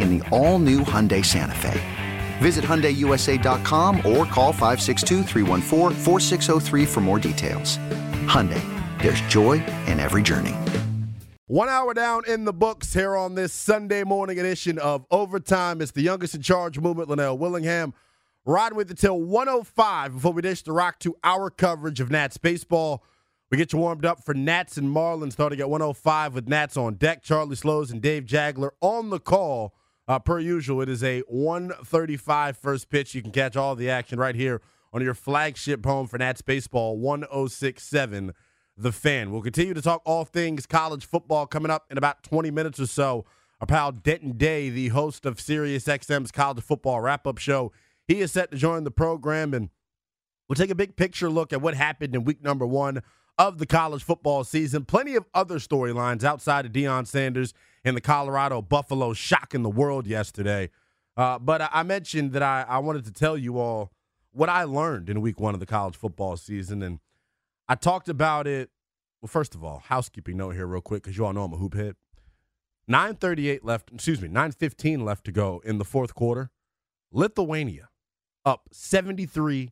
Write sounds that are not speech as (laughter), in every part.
in the all new Hyundai Santa Fe. Visit HyundaiUSA.com or call 562 for more details. Hyundai, there's joy in every journey. One hour down in the books here on this Sunday morning edition of Overtime. It's the youngest in charge movement, Lynnell Willingham, riding with you till 105 before we dish the rock to our coverage of Nats baseball. We get you warmed up for Nats and Marlins starting at 105 with Nats on deck. Charlie Slowes and Dave Jageler on the call. Uh, per usual, it is a 135 first pitch. You can catch all the action right here on your flagship home for Nats baseball, 1067 The Fan. We'll continue to talk all things college football coming up in about 20 minutes or so. Our pal Denton Day, the host of Sirius XM's college football wrap up show, he is set to join the program and we'll take a big picture look at what happened in week number one of the college football season. Plenty of other storylines outside of Deion Sanders and the Colorado Buffalo shocking the world yesterday. Uh, but I mentioned that I, I wanted to tell you all what I learned in week one of the college football season. And I talked about it. Well, first of all, housekeeping note here, real quick, because you all know I'm a hoop head. 938 left, excuse me, 915 left to go in the fourth quarter. Lithuania up 73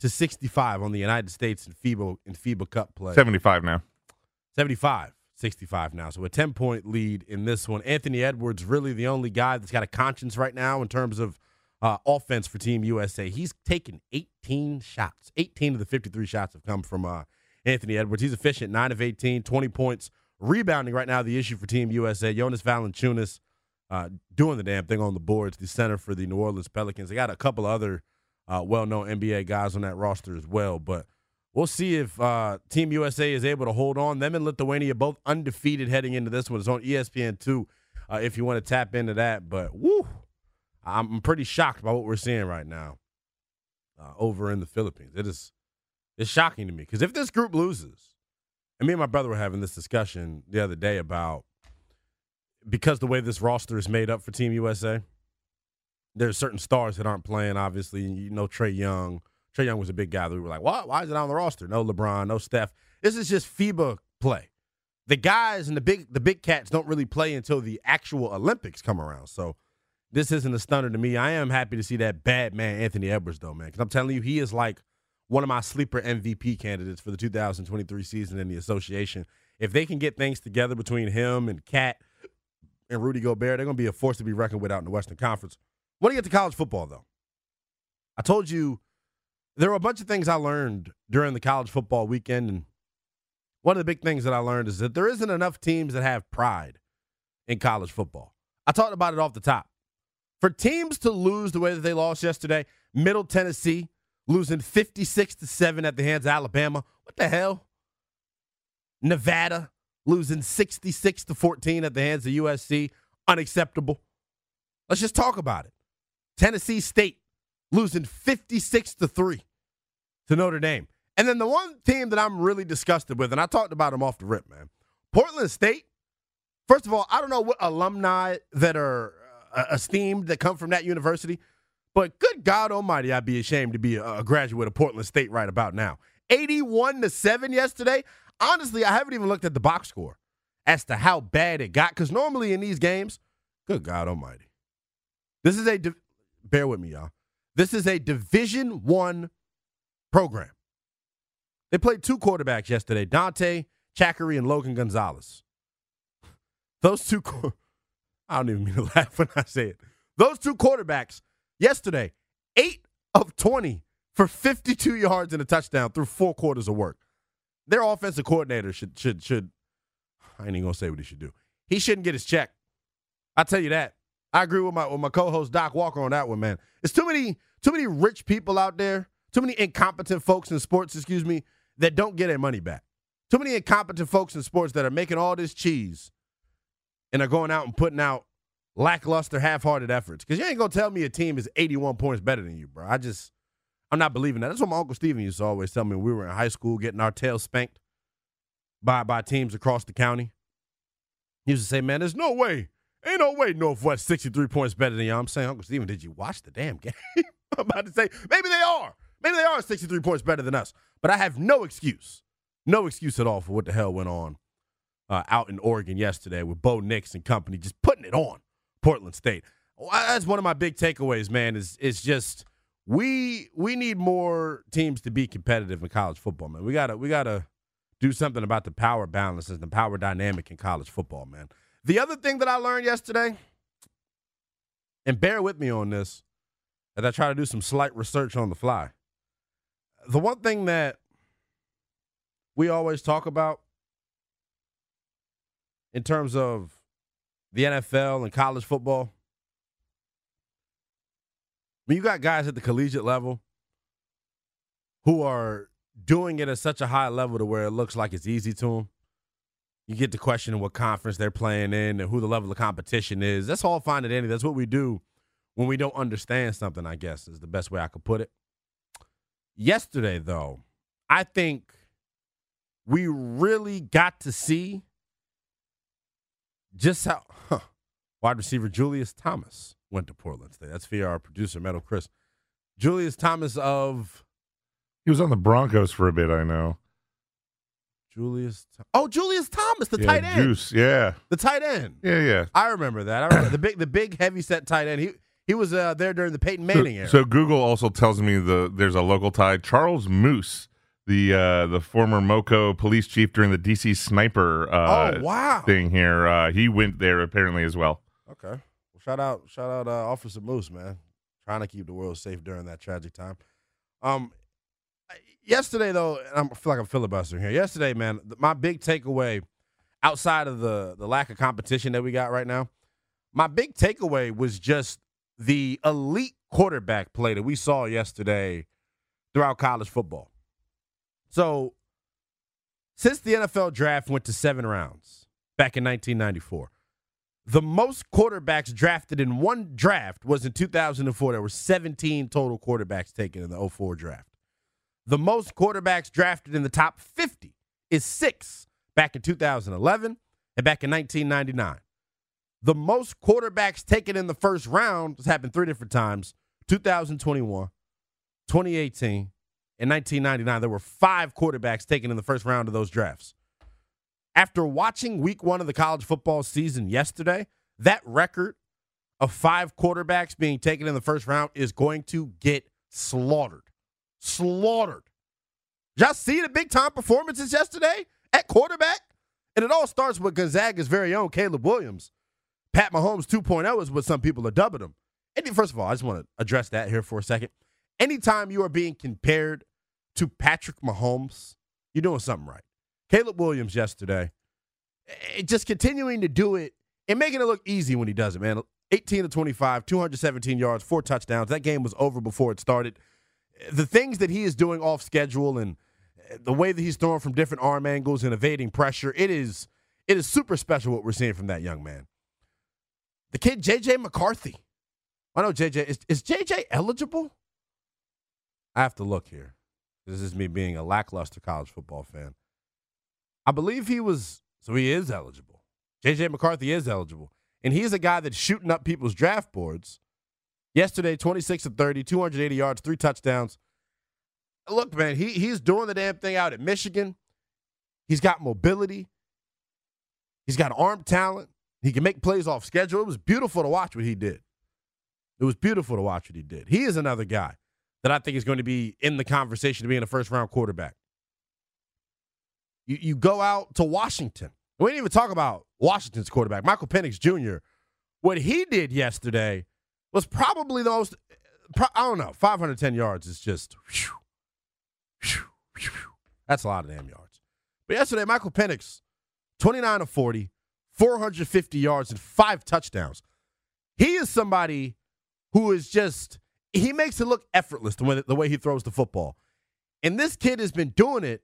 to 65 on the United States in FIBA in FIBA Cup play. 75 now. 75, 65 now. So a 10 point lead in this one. Anthony Edwards really the only guy that's got a conscience right now in terms of uh, offense for Team USA. He's taken 18 shots. 18 of the 53 shots have come from uh, Anthony Edwards. He's efficient, 9 of 18, 20 points. Rebounding right now, the issue for Team USA. Jonas Valanciunas uh, doing the damn thing on the boards, the center for the New Orleans Pelicans. They got a couple other – uh, well-known NBA guys on that roster as well. But we'll see if uh, Team USA is able to hold on. Them and Lithuania both undefeated heading into this one. It's on ESPN two uh, if you want to tap into that. But woo, I'm pretty shocked by what we're seeing right now uh, over in the Philippines. It is it's shocking to me because if this group loses, and me and my brother were having this discussion the other day about because the way this roster is made up for Team USA there's certain stars that aren't playing. Obviously, you know Trae Young. Trae Young was a big guy that we were like, why? Why is it on the roster? No LeBron, no Steph. This is just FIBA play. The guys and the big the big cats don't really play until the actual Olympics come around. So this isn't a stunner to me. I am happy to see that bad man Anthony Edwards though, man, because I'm telling you, he is like one of my sleeper MVP candidates for the 2023 season in the association. If they can get things together between him and Cat and Rudy Gobert, they're going to be a force to be reckoned with out in the Western Conference. When you get to college football, though, I told you there were a bunch of things I learned during the college football weekend. And one of the big things that I learned is that there isn't enough teams that have pride in college football. I talked about it off the top. For teams to lose the way that they lost yesterday, Middle Tennessee losing 56 to 7 at the hands of Alabama. What the hell? Nevada losing 66 to 14 at the hands of USC. Unacceptable. Let's just talk about it. Tennessee State losing 56 to 3 to Notre Dame. And then the one team that I'm really disgusted with, and I talked about them off the rip, man. Portland State. First of all, I don't know what alumni that are uh, esteemed that come from that university, But good God Almighty, I'd be ashamed to be a, graduate of Portland State right about now. 81 to 7 yesterday. Honestly, I haven't even looked at the box score as to how bad it got because normally in these games, good God Almighty. This is a bear with me, y'all. This is a Division 1 program. They played two quarterbacks yesterday, Dante Chackary and Logan Gonzalez. Those two (laughs) I don't even mean to (laughs) laugh when I say it. Those two quarterbacks yesterday, 8 of 20 for 52 yards and a touchdown through four quarters of work. Their offensive coordinator should should should I ain't even gonna say what he should do. He shouldn't get his check. I tell you that. I agree with my with my co-host Doc Walker on that one, man. It's too many too many rich people out there, too many incompetent folks in sports, excuse me, that don't get their money back. Too many incompetent folks in sports that are making all this cheese and are going out and putting out lackluster, half-hearted efforts. Because you ain't gonna tell me a team is 81 points better than you, bro. I just I'm not believing that. That's what my uncle Steven used to always tell me when we were in high school getting our tails spanked by by teams across the county. He used to say, Man, there's no way. Ain't no way Northwest 63 points better than y'all. I'm saying, Uncle Steven, did you watch the damn game? (laughs) I'm about to say, maybe they are. Maybe they are 63 points better than us. But I have no excuse. No excuse at all for what the hell went on uh, out in Oregon yesterday with Bo Nix and company just putting it on Portland State. That's one of my big takeaways, man, is is just we we need more teams to be competitive in college football, man. We gotta we gotta do something about the power balances and the power dynamic in college football, man. The other thing that I learned yesterday, and bear with me on this, as I try to do some slight research on the fly. The one thing that we always talk about in terms of the NFL and college football. Mean, you got guys at the collegiate level who are doing it at such a high level to where it looks like it's easy to them. You get to question what conference they're playing in and who the level of competition is. That's all fine and dandy. That's what we do when we don't understand something, I guess, is the best way I could put it. Yesterday, though, I think we really got to see just how huh, wide receiver Julius Thomas went to Portland State. That's via our producer, Metal Chris. Julius Thomas of. He was on the Broncos for a bit, I know. Julius. Oh, Julius Thomas, the yeah, tight end. Juice, yeah. The tight end. Yeah, yeah. I remember that. I remember the big, the big, heavy set tight end. He he was uh, there during the Peyton Manning so, era. So Google also tells me the there's a local tie. Charles Moose, the uh, the former Moco police chief during the DC sniper uh, oh wow thing here, uh, he went there apparently as well. Okay. Well, shout out, shout out, uh, Officer Moose, man, trying to keep the world safe during that tragic time. Um, yesterday though, and I feel like I'm filibustering here. Yesterday, man, my big takeaway, outside of the the lack of competition that we got right now, my big takeaway was just the elite quarterback play that we saw yesterday throughout college football. So, since the NFL draft went to seven rounds back in 1994, the most quarterbacks drafted in one draft was in 2004. There were 17 total quarterbacks taken in the 04 draft. The most quarterbacks drafted in the top 50 is six back in 2011 and back in 1999. The most quarterbacks taken in the first round has happened three different times 2021, 2018, and 1999. There were five quarterbacks taken in the first round of those drafts. After watching week one of the college football season yesterday, that record of five quarterbacks being taken in the first round is going to get slaughtered. Slaughtered. Y'all see the big time performances yesterday at quarterback? And it all starts with Gonzaga's very own Caleb Williams. Pat Mahomes 2.0 is what some people are dubbing him. And first of all, I just want to address that here for a second. Anytime you are being compared to Patrick Mahomes, you're doing something right. Caleb Williams yesterday, eh, just continuing to do it and making it look easy when he does it, man. 18 to 25, 217 yards, four touchdowns. That game was over before it started. The things that he is doing off schedule and the way that he's throwing from different arm angles and evading pressure, it is it is super special what we're seeing from that young man. The kid JJ McCarthy. I know JJ is, is JJ eligible? I have to look here. This is me being a lackluster college football fan. I believe he was, so he is eligible. JJ McCarthy is eligible. And he's a guy that's shooting up people's draft boards Yesterday, 26 of 30, 280 yards, three touchdowns. Look, man, he he's doing the damn thing out at Michigan. He's got mobility. He's got arm talent. He can make plays off schedule. It was beautiful to watch what he did. It was beautiful to watch what he did. He is another guy that I think is going to be in the conversation to be in a first round quarterback. You, you go out to Washington. We didn't even talk about Washington's quarterback, Michael Penix Jr. What he did yesterday was probably the most, I don't know, 510 yards is just, whew, whew, whew, that's a lot of damn yards. But yesterday, Michael Penix, 29 of 40, 450 yards, and five touchdowns. He is somebody who is just, he makes it look effortless the way, the way he throws the football. And this kid has been doing it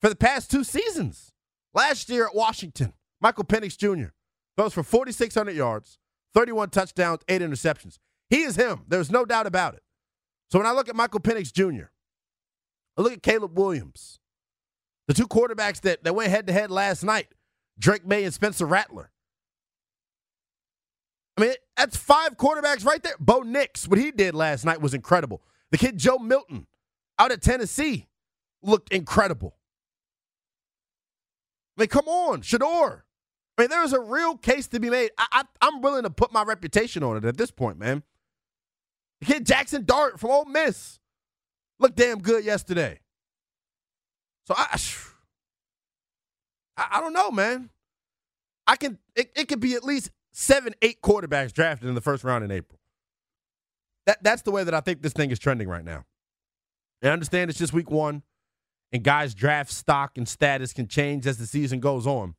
for the past two seasons. Last year at Washington, Michael Penix Jr. throws for 4,600 yards, 31 touchdowns, eight interceptions. He is him. There's no doubt about it. So when I look at Michael Penix Jr., I look at Caleb Williams, the two quarterbacks that, that went head to head last night, Drake Maye and Spencer Rattler. I mean, that's five quarterbacks right there. Bo Nix, what he did last night was incredible. The kid Joe Milton out of Tennessee looked incredible. I mean, come on, Shedeur. I mean, there's a real case to be made. I, I, am willing to put my reputation on it at this point, man. The kid Jackson Dart from Ole Miss looked damn good yesterday. So I, I, I don't know, man. I can. It, it could be at least seven, eight quarterbacks drafted in the first round in April. That that's the way that I think this thing is trending right now. I understand it's just week one and guys' draft stock and status can change as the season goes on.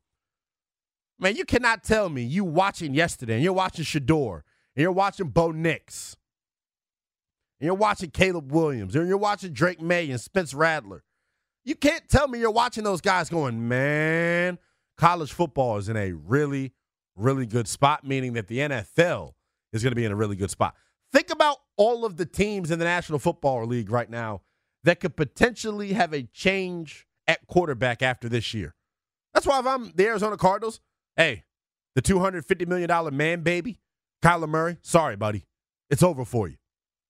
Man, you cannot tell me you watching yesterday and you're watching Shedeur and you're watching Bo Nix and you're watching Caleb Williams and you're watching Drake Maye and Spence Rattler. You can't tell me you're watching those guys going, man, college football is in a really, really good spot, meaning that the NFL is going to be in a really good spot. Think about all of the teams in the National Football League right now that could potentially have a change at quarterback after this year. That's why if I'm the Arizona Cardinals, hey, the $250 million man baby, Kyler Murray, sorry, buddy. It's over for you.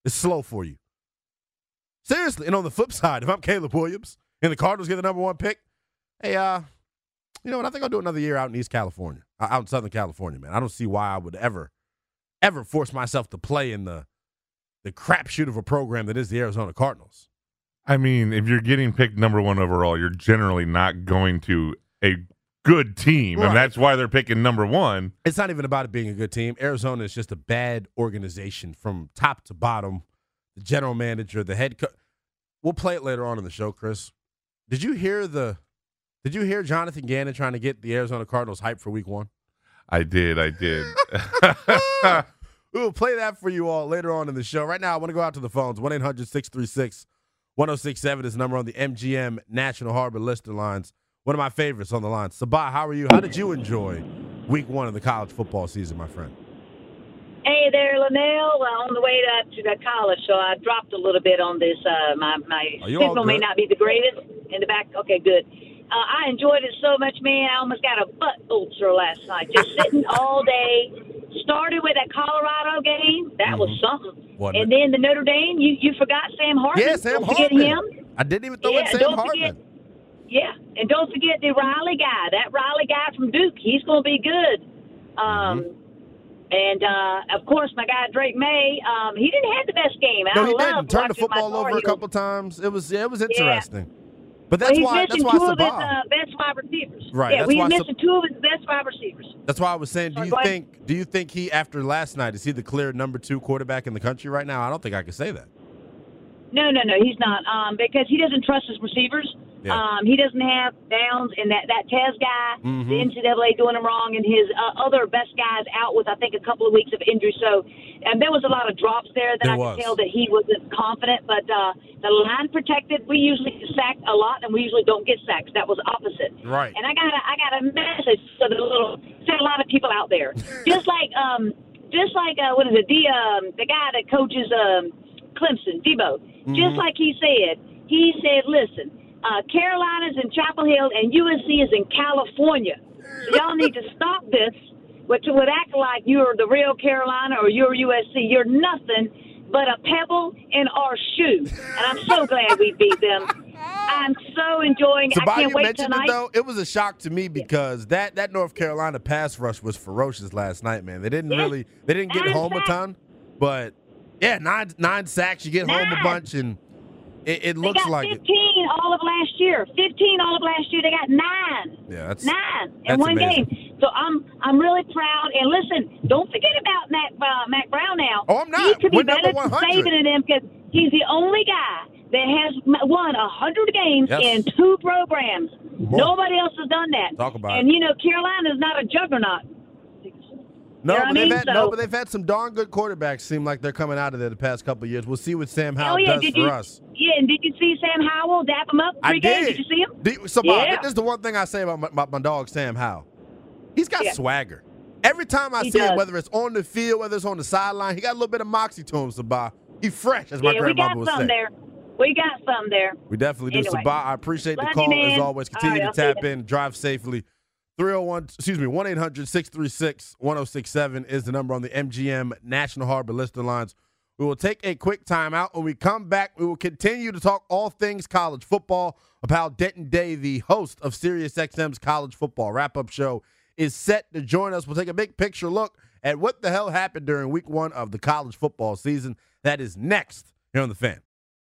It's slow for you. Seriously. And on the flip (laughs) side, if I'm Caleb Williams and the Cardinals get the number one pick, hey, uh, you know what? I think I'll do another year out in East California, uh, out in Southern California, man. I don't see why I would ever, ever force myself to play in the the crapshoot of a program that is the Arizona Cardinals. I mean, if you're getting picked number one overall, you're generally not going to a good team, right. and that's why they're picking number one. It's not even about it being a good team. Arizona is just a bad organization from top to bottom. The general manager, the head coach. We'll play it later on in the show, Chris. Did you hear the? Did you hear Jonathan Gannon trying to get the Arizona Cardinals hype for Week One? I did. I did. (laughs) we'll play that for you all later on in the show. Right now, I want to go out to the phones 1 800 636 1067 is the number on the MGM National Harbor Lister lines. One of my favorites on the line. Sabah, how are you? How did you enjoy week one of the college football season, my friend? Hey there, Lynnell. Well, on the way to, to the college, so I dropped a little bit on this. Uh, my my signal may not be the greatest in the back. Okay, good. Uh, I enjoyed it so much, man. I almost got a butt ulcer last night, just (laughs) sitting all day. Started with that Colorado game. That mm-hmm. was something. Wasn't and it? then the Notre Dame. You you forgot Sam Hartman. Yeah, Sam Hartman. him. I didn't even throw yeah, in Sam Hartman. Forget, yeah, and don't forget the Riley guy. That Riley guy from Duke. He's going to be good. Um, mm-hmm. And uh, of course, my guy Drake Maye, um, he didn't have the best game. No, I he didn't. Turn the football over a couple times. It was yeah, it was interesting. Yeah. But that's well, why that's why two of his uh, best wide receivers. Right. Yeah, he's missing two of his best wide receivers. That's why I was saying, do you think do you think he after last night is he the clear number two quarterback in the country right now? I don't think I could say that. No, no, no, he's not. Um, because he doesn't trust his receivers. Yeah. Um, he doesn't have downs, and that that Tez guy, mm-hmm. the NCAA doing him wrong, and his uh, other best guys out with I think a couple of weeks of injury. So, and there was a lot of drops there that there I was. could tell that he wasn't confident. But uh, the line protected, we usually sack a lot, and we usually don't get sacks. That was opposite. Right. And I got a, I got a message to the little, to a lot of people out there, (laughs) just like um, just like uh, what is it, the um, the guy that coaches um, Clemson, Debo, mm-hmm. just like he said. He said, "Listen, uh, Carolina's in Chapel Hill, and USC is in California. So y'all need to stop this would, would act like you're the real Carolina or you're USC. You're nothing but a pebble in our shoe. And I'm so glad we beat them. I'm so enjoying it. So I can't wait mentioned tonight. it though. It was a shock to me because that that North Carolina pass rush was ferocious last night, man. They didn't Yes. really they didn't get Nine home a ton, but yeah, nine nine sacks. You get home a bunch, and it, it They looks got like 15 it. all of last year. 15 all of last year. They got nine. Yeah, that's nine in that's one amazing. game. So I'm I'm really proud. And listen, don't forget about Mack uh, Mack Brown now. Oh, I'm not. He could be We're better than 100. Saban and them because he's the only guy that has won a hundred games Yes. in two programs. Nobody else has done that. Talk about and it. you know Carolina's not a juggernaut. No, You know but they've mean? had no, but they've had some darn good quarterbacks. Seem like they're coming out of there the past couple of years. We'll see what Sam oh, Howell oh yeah, does did for you? us. Yeah, and did you see Sam Howell dap him up I did. games? Did you see him? Do- so, Yeah. this is the one thing I say about my, about my dog Sam Howell. He's got Yeah. swagger. Every time I He see him, whether it's on the field, whether it's on the sideline, he got a little bit of moxie to him. Sabah, he fresh, as my yeah, we got grandmother would some say. there. We got some there. We definitely do. Anyway. Sabah, I appreciate the call you, as always. Continue right, I'll to tap in, drive safely. 301, excuse me, 1 800 636 1067 is the number on the MGM National Harbor Lister lines. We will take a quick timeout. When we come back, we will continue to talk all things college football. How Denton Day, the host of SiriusXM's college football wrap up show, is set to join us. We'll take a big picture look at what the hell happened during week one of the college football season. That is next here on The Fan.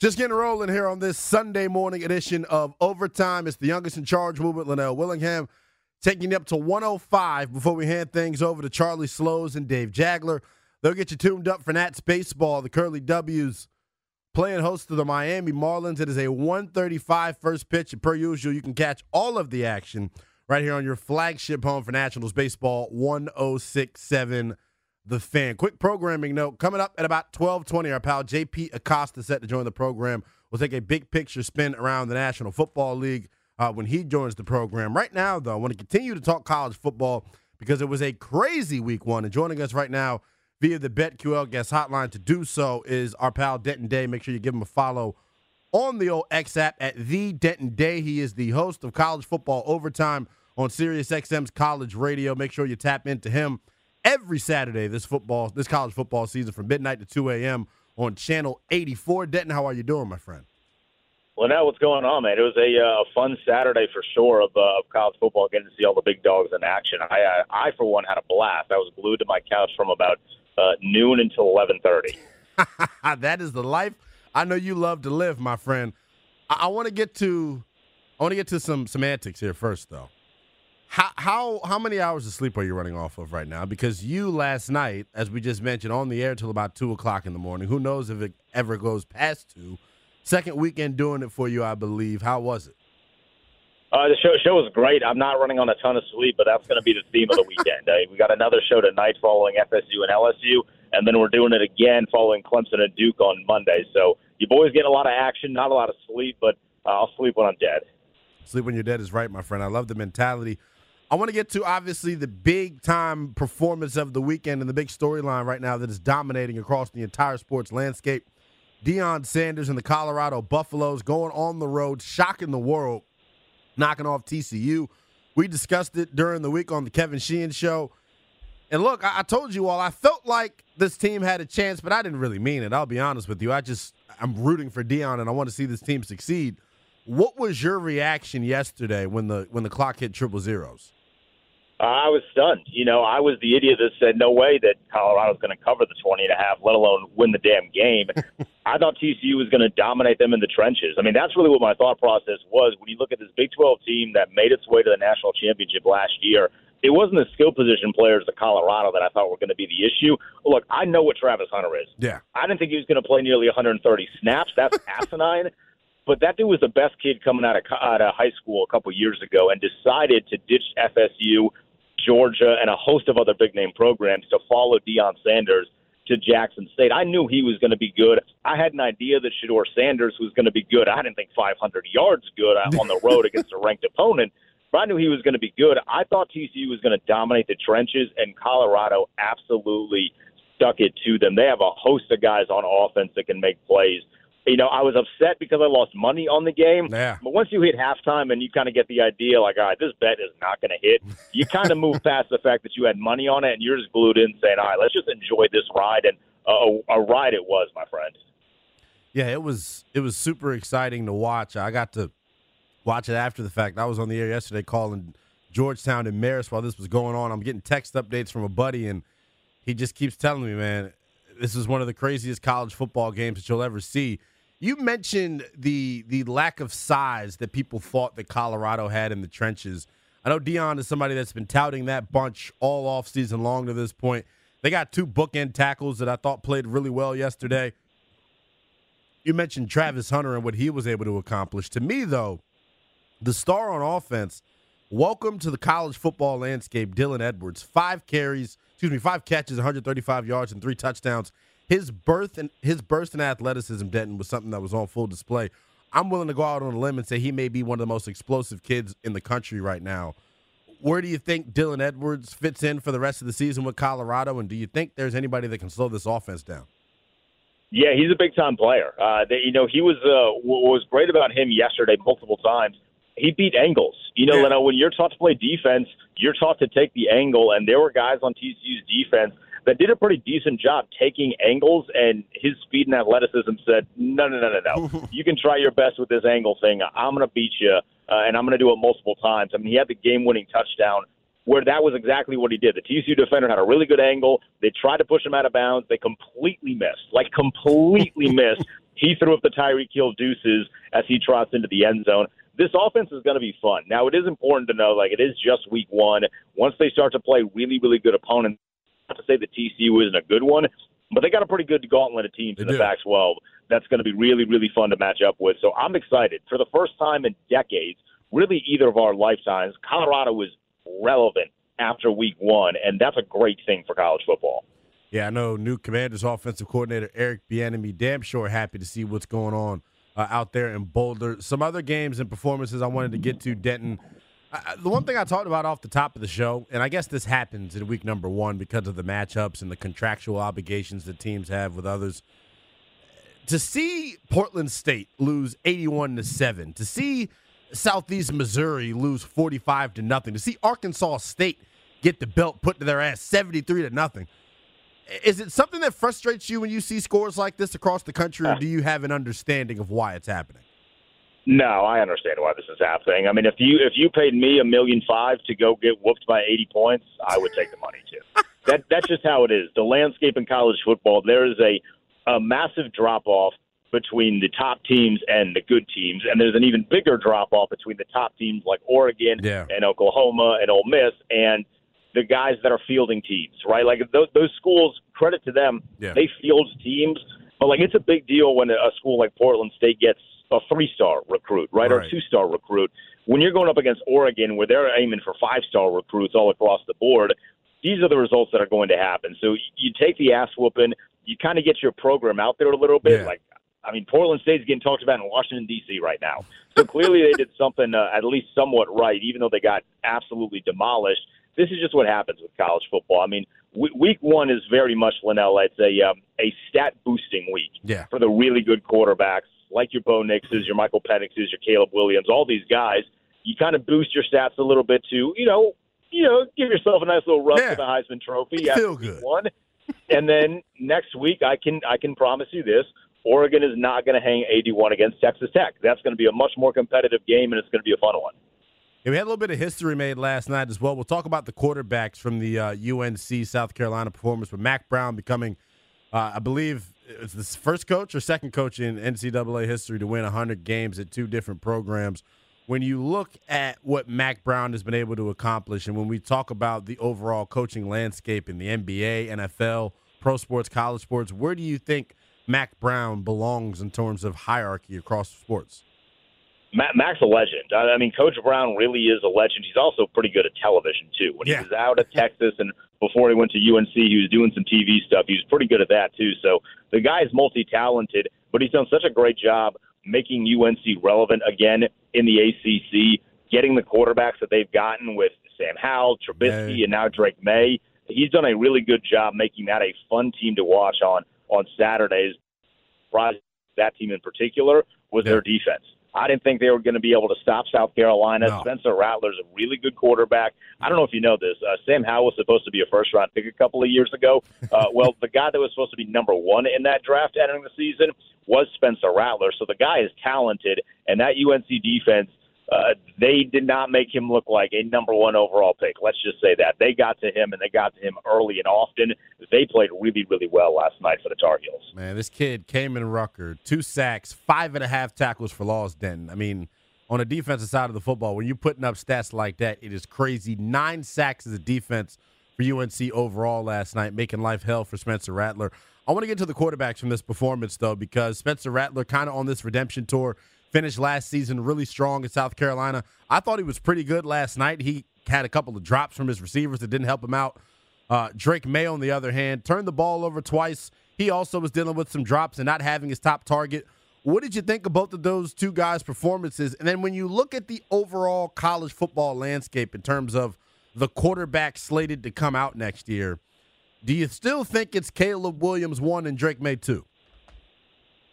Just getting rolling here on this Sunday morning edition of Overtime. It's the youngest in charge movement, Lynnell Willingham, taking you up to 105 before we hand things over to Charlie Slowes and Dave Jageler. They'll get you tuned up for Nats baseball. The Curly W's playing host to the Miami Marlins. It is a 135 first pitch. And per usual, you can catch all of the action right here on your flagship home for Nationals baseball, 1067 The Fan. Quick programming note coming up at about 1220. Our pal JP Acosta set to join the program. We'll take a big picture spin around the National Football League uh, when he joins the program. Right now, though, I want to continue to talk college football because it was a crazy week one. And joining us right now via the BetQL guest hotline to do so is our pal Denton Day. Make sure you give him a follow on the old X app at the Denton Day. He is the host of College Football Overtime on Sirius XM's College Radio. Make sure you tap into him every Saturday this football, this college football season from midnight to 2 a.m. on Channel 84. Denton, how are you doing, my friend? Well, now what's going on, man? It was a uh, fun Saturday for sure of, uh, of college football, getting to see all the big dogs in action. I, I, I for one, had a blast. I was glued to my couch from about uh, noon until eleven thirty. (laughs) that is the life I know you love to live, my friend. I, I want to get to, I want to get to some semantics here first, though. How how how many hours of sleep are you running off of right now? Because you last night, as we just mentioned, on the air till about two o'clock in the morning. Who knows if it ever goes past two? Second weekend doing it for you, I believe. How was it? Uh, the show show was great. I'm not running on a ton of sleep, but that's going to be the theme of the weekend. uh, we got another show tonight following FSU and LSU, and then we're doing it again following Clemson and Duke on Monday. So you boys get a lot of action, not a lot of sleep, but uh, I'll sleep when I'm dead. Sleep when you're dead is right, my friend. I love the mentality. I want to get to obviously the big time performance of the weekend and the big storyline right now that is dominating across the entire sports landscape. Deion Sanders and the Colorado Buffaloes going on the road, shocking the world, knocking off TCU. We discussed it during the week on the Kevin Sheehan show. And look, I, told you all I felt like this team had a chance, but I didn't really mean it. I'll be honest with you. I just I'm rooting for Deion and I want to see this team succeed. What was your reaction yesterday when the when the clock hit triple zeros? I was stunned. You know, I was the idiot that said no way that Colorado's going to cover the 20 and a half, let alone win the damn game. (laughs) I thought TCU was going to dominate them in the trenches. I mean, that's really what my thought process was. When you look at this Big 12 team that made its way to the national championship last year, it wasn't the skill position players of Colorado that I thought were going to be the issue. Look, I know what Travis Hunter is. Yeah. I didn't think he was going to play nearly 130 snaps. That's (laughs) asinine. But that dude was the best kid coming out of, out of high school a couple years ago and decided to ditch FSU, Georgia, and a host of other big name programs to follow Deion Sanders to Jackson State. I knew he was going to be good. I had an idea that Shedeur Sanders was going to be good. I didn't think 500 yards good (laughs) on the road against a ranked opponent. But I knew he was going to be good. I thought TCU was going to dominate the trenches, and Colorado absolutely stuck it to them. They have a host of guys on offense that can make plays. You know, I was upset because I lost money on the game. Yeah. But once you hit halftime and you kind of get the idea, like, all right, this bet is not going to hit, you kind of move (laughs) past the fact that you had money on it and you're just glued in saying, all right, let's just enjoy this ride. And uh, a ride it was, my friend. Yeah, it was it was super exciting to watch. I got to watch it after the fact. I was on the air yesterday calling Georgetown and Marist while this was going on. I'm getting text updates from a buddy, and he just keeps telling me, man, this is one of the craziest college football games that you'll ever see. You mentioned the the lack of size that people thought that Colorado had in the trenches. I know Deion is somebody that's been touting that bunch all off season long to this point. They got two bookend tackles that I thought played really well yesterday. You mentioned Travis Hunter and what he was able to accomplish. To me, though, the star on offense, welcome to the college football landscape, Dylan Edwards. Five carries, excuse me, five catches, 135 yards, and three touchdowns. His birth and his burst in athleticism, Denton, was something that was on full display. I'm willing to go out on a limb and say he may be one of the most explosive kids in the country right now. Where do you think Dylan Edwards fits in for the rest of the season with Colorado? And do you think there's anybody that can slow this offense down? Yeah, he's a big time player. Uh, they, you know, he was uh, what was great about him yesterday multiple times. He beat angles. You know, Yeah. When you're taught to play defense, you're taught to take the angle, and there were guys on TCU's defense that did a pretty decent job taking angles, and his speed and athleticism said, no, no, no, no, no. (laughs) you can try your best with this angle thing. I'm going to beat you, uh, and I'm going to do it multiple times. I mean, he had the game-winning touchdown where that was exactly what he did. The TCU defender had a really good angle. They tried to push him out of bounds. They completely missed, like completely (laughs) missed. He threw up the Tyreek Hill deuces as he trots into the end zone. This offense is going to be fun. Now, it is important to know, like, it is just week one. Once they start to play really, really good opponents, not to say that TCU isn't a good one, but they got a pretty good gauntlet of teams They in the do. Pac-12 that's going to be really, really fun to match up with. So I'm excited. For the first time in decades, really either of our lifetimes, Colorado was relevant after week one, and that's a great thing for college football. Yeah, I know new Commanders offensive coordinator Eric Bieniemy damn sure happy to see what's going on uh, out there in Boulder. Some other games and performances I wanted to get to, Denton. I, the one thing I talked about off the top of the show, and I guess this happens in week number one because of the matchups and the contractual obligations that teams have with others. To see Portland State lose 81 to 7, to see Southeast Missouri lose 45 to nothing, to see Arkansas State get the belt put to their ass 73 to nothing. Is it something that frustrates you when you see scores like this across the country, or do you have an understanding of why it's happening? No, I understand why this is happening. I mean, if you if you paid me a million five to go get whooped by eighty points, I would take the money too. (laughs) that that's just how it is. The landscape in college football, there is a a massive drop off between the top teams and the good teams, and there's an even bigger drop off between the top teams like Oregon Yeah. and Oklahoma and Ole Miss and the guys that are fielding teams, right? Like those, those schools, credit to them, Yeah. they field teams, but like it's a big deal when a, a school like Portland State gets a three-star recruit, right, or Right. a two-star recruit. When you're going up against Oregon, where they're aiming for five-star recruits all across the board, these are the results that are going to happen. So you take the ass whooping, you kind of get your program out there a little bit. Yeah. Like I mean, Portland State's getting talked about in Washington D.C. right now. So clearly they did something uh, at least somewhat right, even though they got absolutely demolished. This is just what happens with college football. I mean, w- week one is very much Lynnell. It's a um, a stat boosting week Yeah. for the really good quarterbacks like your Bo Nixes, your Michael Penixes, your Caleb Williams, all these guys. You kind of boost your stats a little bit to, you know, you know, give yourself a nice little rub Yeah. for the Heisman Trophy. You feel good. One, and then (laughs) next week, I can I can promise you this: Oregon is not going to hang 81 against Texas Tech. That's going to be a much more competitive game, and it's going to be a fun one. Yeah, we had a little bit of history made last night as well. We'll talk about the quarterbacks from the uh, UNC South Carolina performance, with Mack Brown becoming, uh, I believe, it's the first coach or second coach in NCAA history to win 100 games at two different programs. When you look at what Mack Brown has been able to accomplish, and when we talk about the overall coaching landscape in the NBA, NFL, pro sports, college sports, where do you think Mack Brown belongs in terms of hierarchy across sports? Mack's a legend. I I mean, Coach Brown really is a legend. He's also pretty good at television too. When Yeah. he was out at Texas and before he went to UNC, he was doing some TV stuff. He was pretty good at that too. So the guy is multi-talented, but he's done such a great job making UNC relevant again in the ACC, getting the quarterbacks that they've gotten with Sam Howell, Trubisky, Maye. and now Drake Maye. He's done a really good job making that a fun team to watch on on Saturdays. That team in particular was Yeah. their defense. I didn't think they were going to be able to stop South Carolina. No. Spencer Rattler's a really good quarterback. I don't know if you know this. Uh, Sam Howell was supposed to be a first round pick a couple of years ago. (laughs) Uh, well, the guy that was supposed to be number one in that draft entering the season was Spencer Rattler. So the guy is talented, and that UNC defense. Uh, they did not make him look like a number one overall pick. Let's just say that they got to him and they got to him early and often. They played really, really well last night for the Tar Heels. Man, this kid came in Rucker, two sacks, five and a half tackles for loss. Denton. I mean, on the defensive side of the football, when you're putting up stats like that, it is crazy. Nine sacks as a defense for UNC overall last night, making life hell for Spencer Rattler. I want to get to the quarterbacks from this performance though, because Spencer Rattler kind of on this redemption tour. Finished last season really strong in South Carolina. I thought he was pretty good last night. He had a couple of drops from his receivers that didn't help him out. Uh, Drake Maye, on the other hand, turned the ball over twice. He also was dealing with some drops and not having his top target. What did you think of both of those two guys' performances? And then when you look at the overall college football landscape in terms of the quarterback slated to come out next year, do you still think it's Caleb Williams one and Drake Maye two?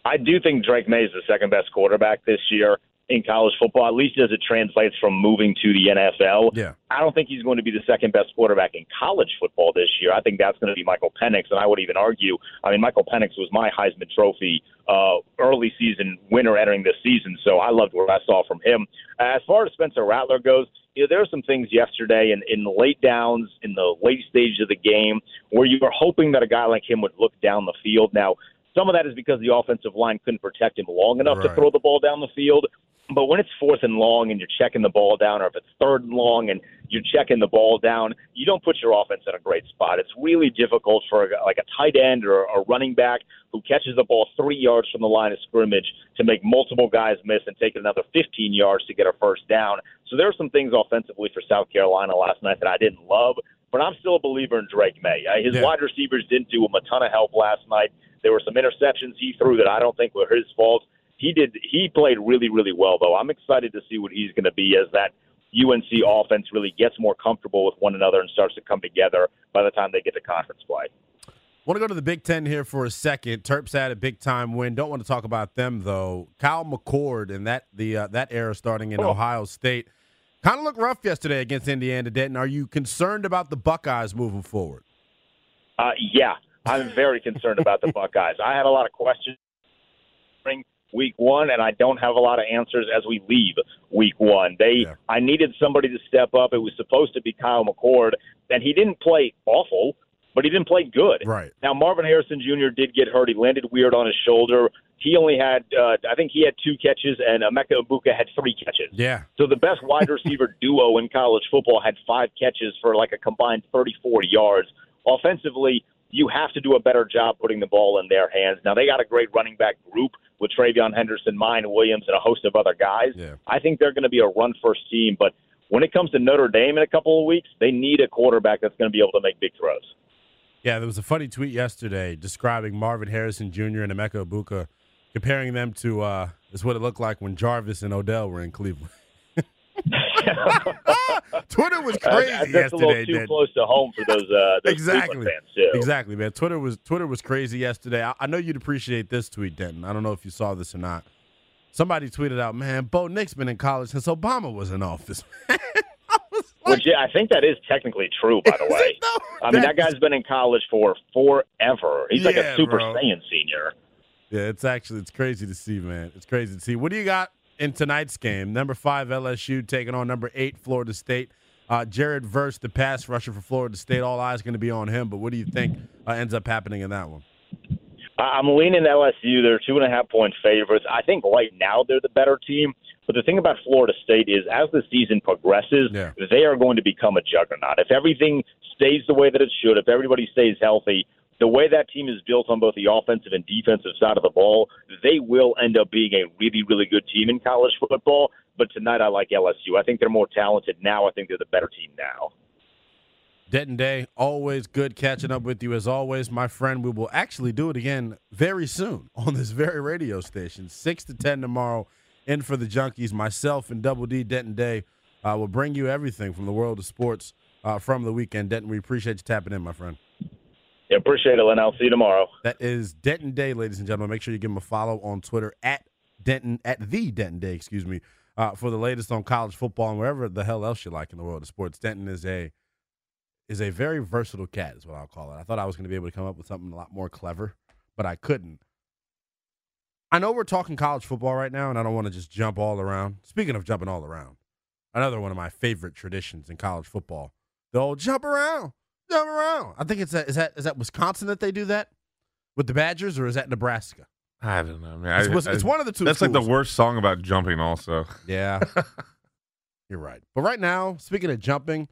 I do think Drake Maye is the second best quarterback this year in college football, at least as it translates from moving to the NFL. Yeah. I don't think he's going to be the second best quarterback in college football this year. I think that's going to be Michael Penix, and I would even argue. I mean, Michael Penix was my Heisman Trophy uh, early season winner entering this season, so I loved what I saw from him. As far as Spencer Rattler goes, you know, there were some things yesterday in, in the late downs, in the late stages of the game, where you were hoping that a guy like him would look down the field. Now, some of that is because the offensive line couldn't protect him long enough to throw the ball down the field. But when it's fourth and long and you're checking the ball down, or if it's third and long and you're checking the ball down, you don't put your offense in a great spot. It's really difficult for a, like a tight end or a running back who catches the ball three yards from the line of scrimmage to make multiple guys miss and take another 15 yards to get a first down. So there are some things offensively for South Carolina last night that I didn't love, but I'm still a believer in Drake Maye. Uh, his Yeah. wide receivers didn't do him a ton of help last night. There were some interceptions he threw that I don't think were his fault. He did. He played really, really well, though. I'm excited to see what he's going to be as that UNC offense really gets more comfortable with one another and starts to come together by the time they get to conference play. Want to go to the Big Ten here for a second. Terps had a big time win. Don't want to talk about them though. Kyle McCord and that the uh, that era starting in Oh. Ohio State kind of looked rough yesterday against Indiana. Denton, are you concerned about the Buckeyes moving forward? Uh, yeah, I'm very concerned about the Buckeyes. I had a lot of questions during week one, and I don't have a lot of answers as we leave week one. They, Yeah. I needed somebody to step up. It was supposed to be Kyle McCord, and he didn't play awful, but he didn't play good. Right. Now Marvin Harrison Jr. did get hurt. He landed weird on his shoulder. He only had, uh, I think he had two catches, and Emeka Egbuka had three catches. Yeah. So the best wide receiver (laughs) duo in college football had five catches for like a combined 34 yards. Offensively, you have to do a better job putting the ball in their hands. Now they got a great running back group with TreVeyon Henderson, Miyan Williams, and a host of other guys. Yeah. I think they're going to be a run first team, but when it comes to Notre Dame in a couple of weeks, they need a quarterback that's going to be able to make big throws. Yeah, there was a funny tweet yesterday describing Marvin Harrison Jr. and Emeka Egbuka comparing them to uh, is what it looked like when Jarvis and Odell were in Cleveland. (laughs) (laughs) Twitter was crazy uh, that's yesterday. a little too Dan. close to home for those, uh, those exactly. Fans too. Exactly, man. Twitter was Twitter was crazy yesterday. I, I know you'd appreciate this tweet, Denton. I don't know if you saw this or not. Somebody tweeted out, "Man, Bo Nix been in college since Obama was in office." (laughs) I was like, Which yeah, I think that is technically true, by the way. it though? I mean, that guy's been in college for forever. He's like a Super bro. Saiyan senior. Yeah, it's actually it's crazy to see, man. It's crazy to see. What do you got in tonight's game? Number five LSU taking on number eight Florida State. Uh, Jared Verse, the pass rusher for Florida State. All eyes going to be on him. But what do you think uh, ends up happening in that one? I'm leaning LSU. They're two and a half point favorites. I think right now they're the better team. But the thing about Florida State is, as the season progresses, Yeah. they are going to become a juggernaut. If everything stays the way that it should, if everybody stays healthy, the way that team is built on both the offensive and defensive side of the ball, they will end up being a really, really good team in college football. But tonight, I like LSU. I think they're more talented now. I think they're the better team now. Denton Day, always good catching up with you as always, my friend. We will actually do it again very soon on this very radio station, six to ten tomorrow. In for the junkies, myself and Double D Denton Day uh, will bring you everything from the world of sports uh, from the weekend. Denton, we appreciate you tapping in, my friend. Yeah, appreciate it, Lynn. I'll see you tomorrow. That is Denton Day, ladies and gentlemen. Make sure you give him a follow on Twitter at Denton at the Denton Day, excuse me, uh, for the latest on college football and wherever the hell else you like in the world of sports. Denton is a is a very versatile cat, is what I'll call it. I thought I was going to be able to come up with something a lot more clever, but I couldn't. I know we're talking college football right now, and I don't want to just jump all around. Speaking of jumping all around, another one of my favorite traditions in college football, the old jump around, jump around. I think it's that is that is that Wisconsin that they do that with the Badgers, or is that Nebraska? I don't know, man. It's, I- it's I- one of the two. That's like the worst song about jumping. Also, Yeah, (laughs) you're right. But right now, speaking of jumping,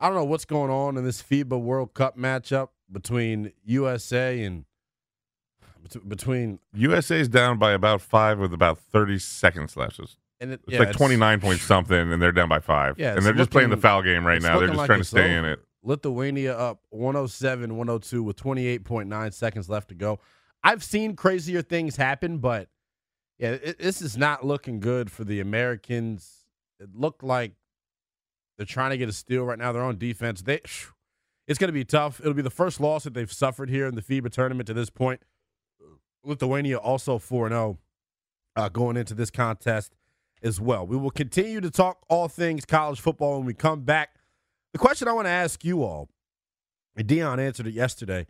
I don't know what's going on in this FIBA World Cup matchup between USA and bet- between USA's down by about five with about thirty seconds left. It's, and it, it's yeah, like twenty nine point something, and they're down by five. Yeah, and they're just playing the foul game right now. They're just like trying to it's stay in it. Lithuania up 107 102 with 28.9 seconds left to go. I've seen crazier things happen, but yeah, it, this is not looking good for the Americans. It looked like they're trying to get a steal right now. They're on defense. They, it's going to be tough. It'll be the first loss that they've suffered here in the FIBA tournament to this point. Lithuania also 4 0 uh, going into this contest as well. We will continue to talk all things college football when we come back. The question I want to ask you all, and Deion answered it yesterday.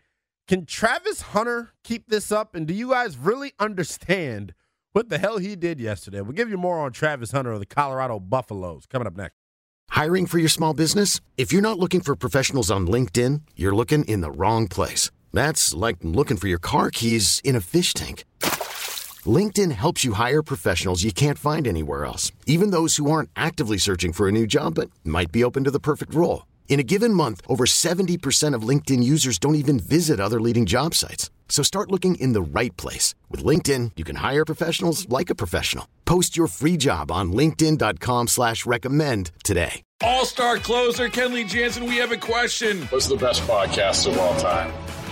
Can Travis Hunter keep this up? And do you guys really understand what the hell he did yesterday? We'll give you more on Travis Hunter of the Colorado Buffaloes coming up next. Hiring for your small business? If you're not looking for professionals on LinkedIn, you're looking in the wrong place. That's like looking for your car keys in a fish tank. LinkedIn helps you hire professionals you can't find anywhere else, even those who aren't actively searching for a new job but might be open to the perfect role. In a given month, over 70% of LinkedIn users don't even visit other leading job sites. So start looking in the right place. With LinkedIn, you can hire professionals like a professional. Post your free job on linkedin.com slash recommend today. All-star closer Kenley Jansen, we have a question. What's the best podcast of all time?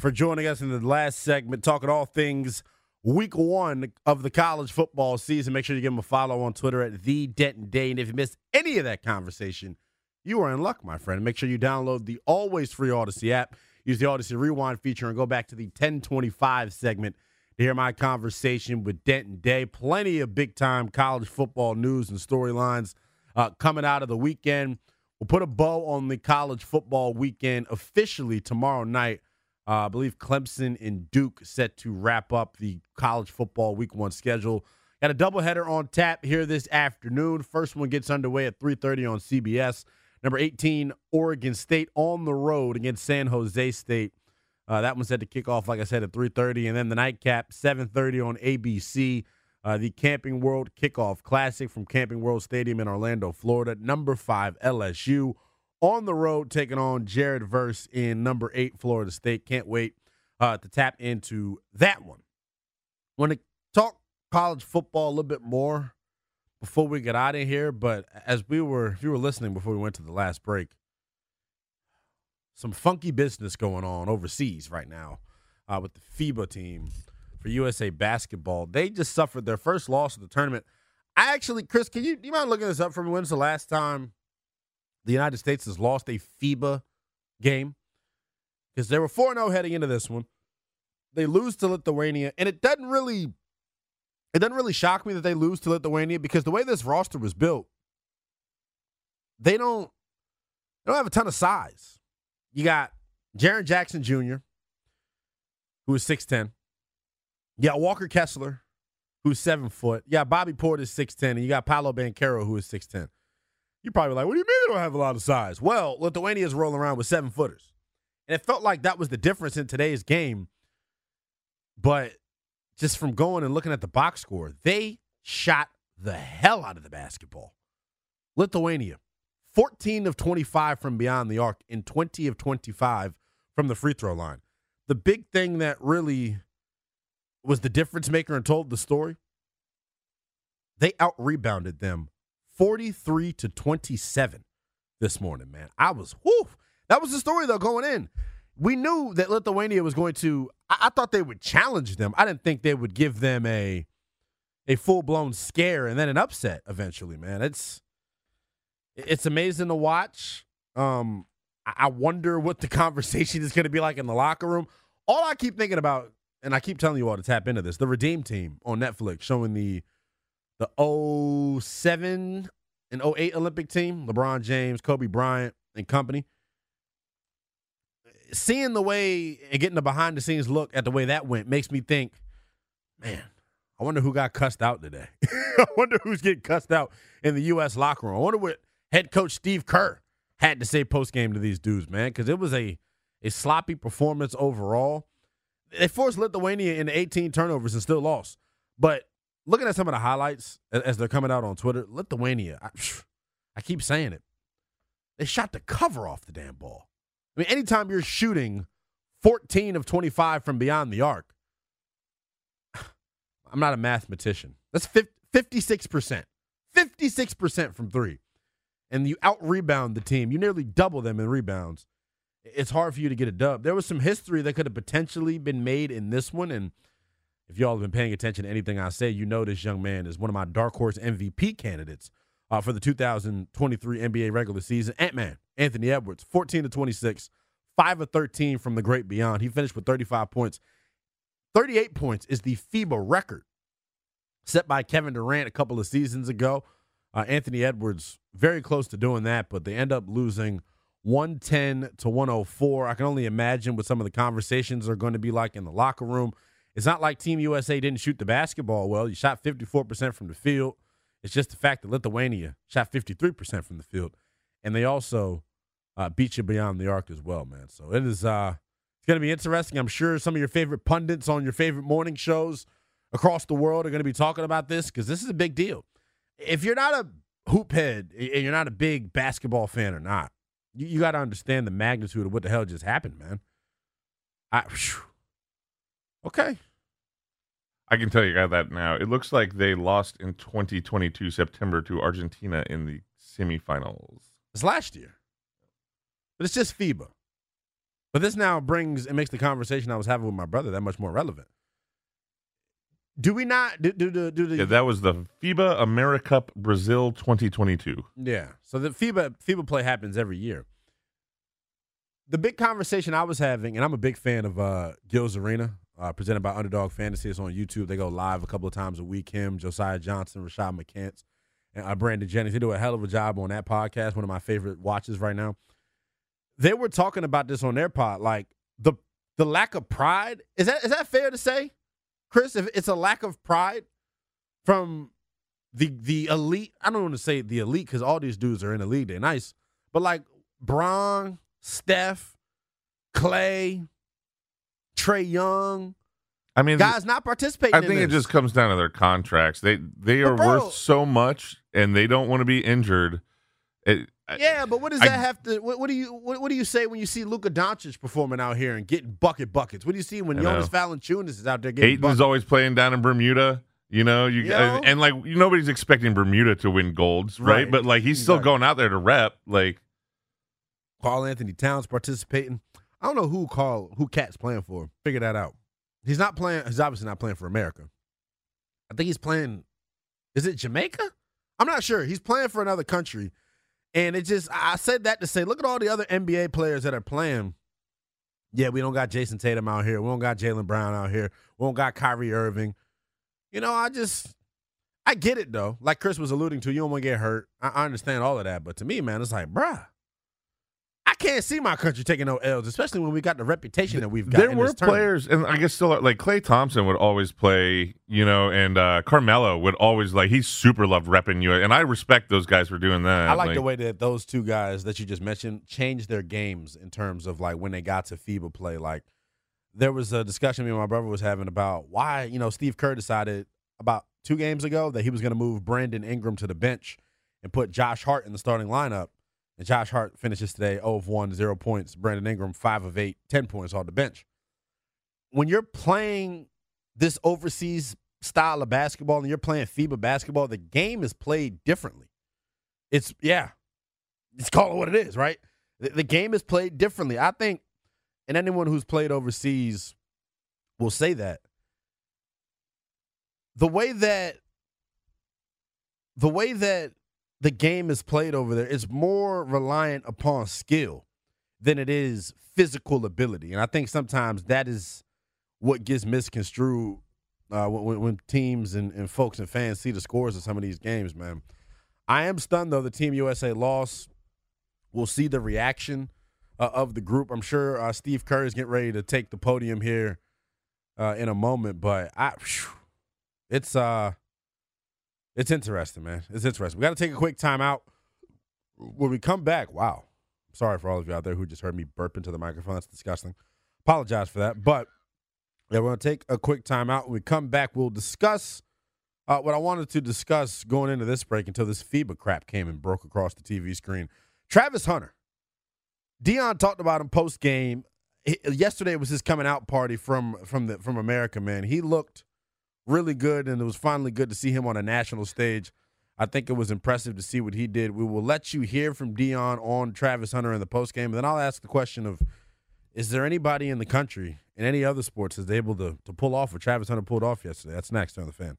for joining us in the last segment, talking all things week one of the college football season. Make sure you give him a follow on Twitter at the Denton Day. And if you missed any of that conversation, you are in luck, my friend. Make sure you download the always free Audacy app. Use the Audacy Rewind feature and go back to the 1025 segment to hear my conversation with Denton Day. Plenty of big time college football news and storylines uh, coming out of the weekend. We'll put a bow on the college football weekend officially tomorrow night. Uh, I believe Clemson and Duke set to wrap up the college football week one schedule. Got a doubleheader on tap here this afternoon. First one gets underway at 3:30 on CBS. Number 18, Oregon State on the road against San Jose State. Uh, that one's set to kick off, like I said, at 3:30, and then the nightcap 7:30 on ABC. uh, the Camping World Kickoff Classic from Camping World Stadium in Orlando, Florida. Number five, LSU on the road taking on Jared Verse in number eight, Florida State. Can't wait uh, to tap into that one. Want to talk college football a little bit more before we get out of here, but as we were, if you were listening before we went to the last break, some funky business going on overseas right now uh, with the FIBA team for USA Basketball. They just suffered their first loss of the tournament. I actually, Chris, can you do you mind looking this up for me? When's the last time the United States has lost a FIBA game? Because they were 4 0 heading into this one. They lose to Lithuania, and it doesn't really it doesn't really shock me that they lose to Lithuania because the way this roster was built, they don't they don't have a ton of size. You got Jaren Jackson Jr., who is 6'10. You got Walker Kessler, who's seven foot. You got Bobby Portis, 6'10, and you got Paolo Banchero, who is 6'10. You're probably like, what do you mean they don't have a lot of size? Well, Lithuania is rolling around with seven footers. And it felt like that was the difference in today's game. But just from going and looking at the box score, they shot the hell out of the basketball. Lithuania, 14 of 25 from beyond the arc and 20 of 25 from the free throw line. The big thing that really was the difference maker and told the story, they out rebounded them 43 to 27 this morning, man. I was, that was the story though going in. We knew that Lithuania was going to, I, I thought they would challenge them. I didn't think they would give them a, a full blown scare and then an upset eventually, man. It's, it's amazing to watch. Um, I wonder what the (laughs) conversation is going to be like in the locker room. All I keep thinking about, and I keep telling you all to tap into this, the Redeem Team on Netflix showing the the 07 and 08 Olympic team, LeBron James, Kobe Bryant, and company. Seeing the way and getting the behind the scenes look at the way that went makes me think, man, I wonder who got cussed out today. (laughs) I wonder who's getting cussed out in the U.S. locker room. I wonder what head coach Steve Kerr had to say post game to these dudes, man, because it was a a sloppy performance overall. They forced Lithuania into 18 turnovers and still lost. But looking at some of the highlights as they're coming out on Twitter, Lithuania, I, I keep saying it, they shot the cover off the damn ball. I mean, anytime you're shooting 14 of 25 from beyond the arc, (sighs) I'm not a mathematician. That's 56%. 56% from three and you out rebound the team. You nearly double them in rebounds. It's hard for you to get a dub. There was some history that could have potentially been made in this one. And if y'all have been paying attention to anything I say, you know this young man is one of my dark horse MVP candidates uh, for the 2023 NBA regular season. Ant Man, Anthony Edwards, 14 to 26, 5 of 13 from the great beyond. He finished with 35 points. 38 points is the FIBA record set by Kevin Durant a couple of seasons ago. Uh, Anthony Edwards very close to doing that, but they end up losing 110 to 104. I can only imagine what some of the conversations are going to be like in the locker room. It's not like Team USA didn't shoot the basketball well. You shot 54% from the field. It's just the fact that Lithuania shot 53% from the field, and they also uh, beat you beyond the arc as well, man. So it is uh, it's going to be interesting. I'm sure some of your favorite pundits on your favorite morning shows across the world are going to be talking about this because this is a big deal if you're not a hoop head and you're not a big basketball fan or not, you, you got to understand the magnitude of what the hell just happened, man. I, okay. I can tell you guys that now. It looks like they lost in 2022 September to Argentina in the semifinals. It's last year, but it's just FIBA. But this now brings it makes the conversation I was having with my brother that much more relevant. Do we not do do do, do the Yeah, that was the FIBA AmeriCup Brazil 2022. Yeah. So the FIBA FIBA play happens every year. The big conversation I was having, and I'm a big fan of uh, Gil's Arena, uh, presented by Underdog Fantasy. It's on YouTube. They go live a couple of times a week. Him, Josiah Johnson, Rashad McCants, and uh, Brandon Jennings. They do a hell of a job on that podcast. One of my favorite watches right now. They were talking about this on their pod, like the the lack of pride. Is that is that fair to say? Chris, if it's a lack of pride from the the elite, I don't want to say the elite because all these dudes are in the league. They're nice, but like Bron, Steph, Klay, Trae Young, I mean, guys not participating. I think it just comes down to their contracts. They they are bro, worth so much, and they don't want to be injured. It, yeah, but what does I, that have to? What, what do you what, what, do you say when you see Luka Doncic performing out here and getting bucket buckets? What do you see when Jonas Valanciunas is out there getting? Ayton is always playing down in Bermuda. You know, you, you know? and like nobody's expecting Bermuda to win golds, right? right. But like he's exactly. still going out there to rep. Like Karl-Anthony Towns participating. I don't know who call who Cat's playing for. Figure that out. He's not playing. He's obviously not playing for America. I think he's playing. Is it Jamaica? I'm not sure. He's playing for another country, and it just I said that to say, look at all the other NBA players that are playing. Yeah, we don't got Jayson Tatum out here. We don't got Jaylen Brown out here. We don't got Kyrie Irving. You know, I just I get it though. Like Chris was alluding to, you don't want to get hurt. I, I understand all of that, but to me, man, it's like, bruh, I can't see my country taking no L's, especially when we got the reputation that we've got. There were players, and I guess still like Klay Thompson would always play, you know, and uh, Carmelo would always like he super loved repping you, and I respect those guys for doing that. I like, like, the way that those two guys that you just mentioned changed their games in terms of like when they got to FIBA play. Like there was a discussion me and my brother was having about why you know Steve Kerr decided about two games ago that he was going to move Brandon Ingram to the bench and put Josh Hart in the starting lineup Josh Hart finishes today 0 of 1, 0 points. Brandon Ingram, 5 of 8, 10 points on the bench. When you're playing this overseas style of basketball and you're playing FIBA basketball, the game is played differently. It's, yeah, it's call it what it is, right? The, the game is played differently. I think, and anyone who's played overseas will say that. The way that, the way that the game is played over there is more reliant upon skill than it is physical ability. And I think sometimes that is what gets misconstrued uh, when, when, teams and, and, folks and fans see the scores of some of these games, man. I am stunned, though, the Team USA lost. We'll see the reaction uh, of the group. I'm sure uh, Steve Kerr is getting ready to take the podium here uh, in a moment, but I, whew, it's uh it's interesting, man. It's interesting. We got to take a quick time out. When we come back, wow. Sorry for all of you out there who just heard me burp into the microphone. That's disgusting. Apologize for that. But yeah, we're going to take a quick time out. When we come back, we'll discuss uh, what I wanted to discuss going into this break until this FIBA crap came and broke across the TV screen. Travis Hunter. Deion talked about him post game. Yesterday was his coming out party from from the from America, man. He looked really good, and it was finally good to see him on a national stage. I think it was impressive to see what he did. We will let you hear from Deion on Travis Hunter in the post game, and then I'll ask the question of: Is there anybody in the country in any other sports that's able to to pull off what Travis Hunter pulled off yesterday? That's next on the fan.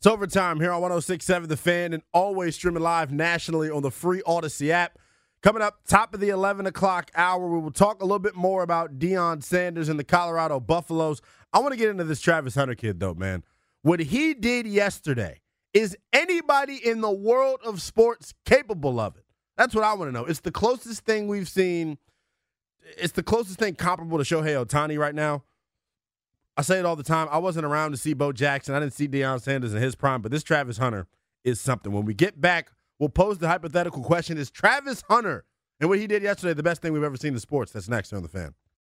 It's overtime here on 106.7 The Fan, and always streaming live nationally on the free Audacy app. Coming up, top of the 11 o'clock hour, we will talk a little bit more about Deion Sanders and the Colorado Buffaloes. I want to get into this Travis Hunter kid, though, man. What he did yesterday, is anybody in the world of sports capable of it? That's what I want to know. It's the closest thing we've seen. It's the closest thing comparable to Shohei Ohtani right now. I say it all the time. I wasn't around to see Bo Jackson. I didn't see Deion Sanders in his prime, but this Travis Hunter is something. When we get back We'll pose the hypothetical question Is Travis Hunter and what he did yesterday the best thing we've ever seen in sports? That's next on The Fan.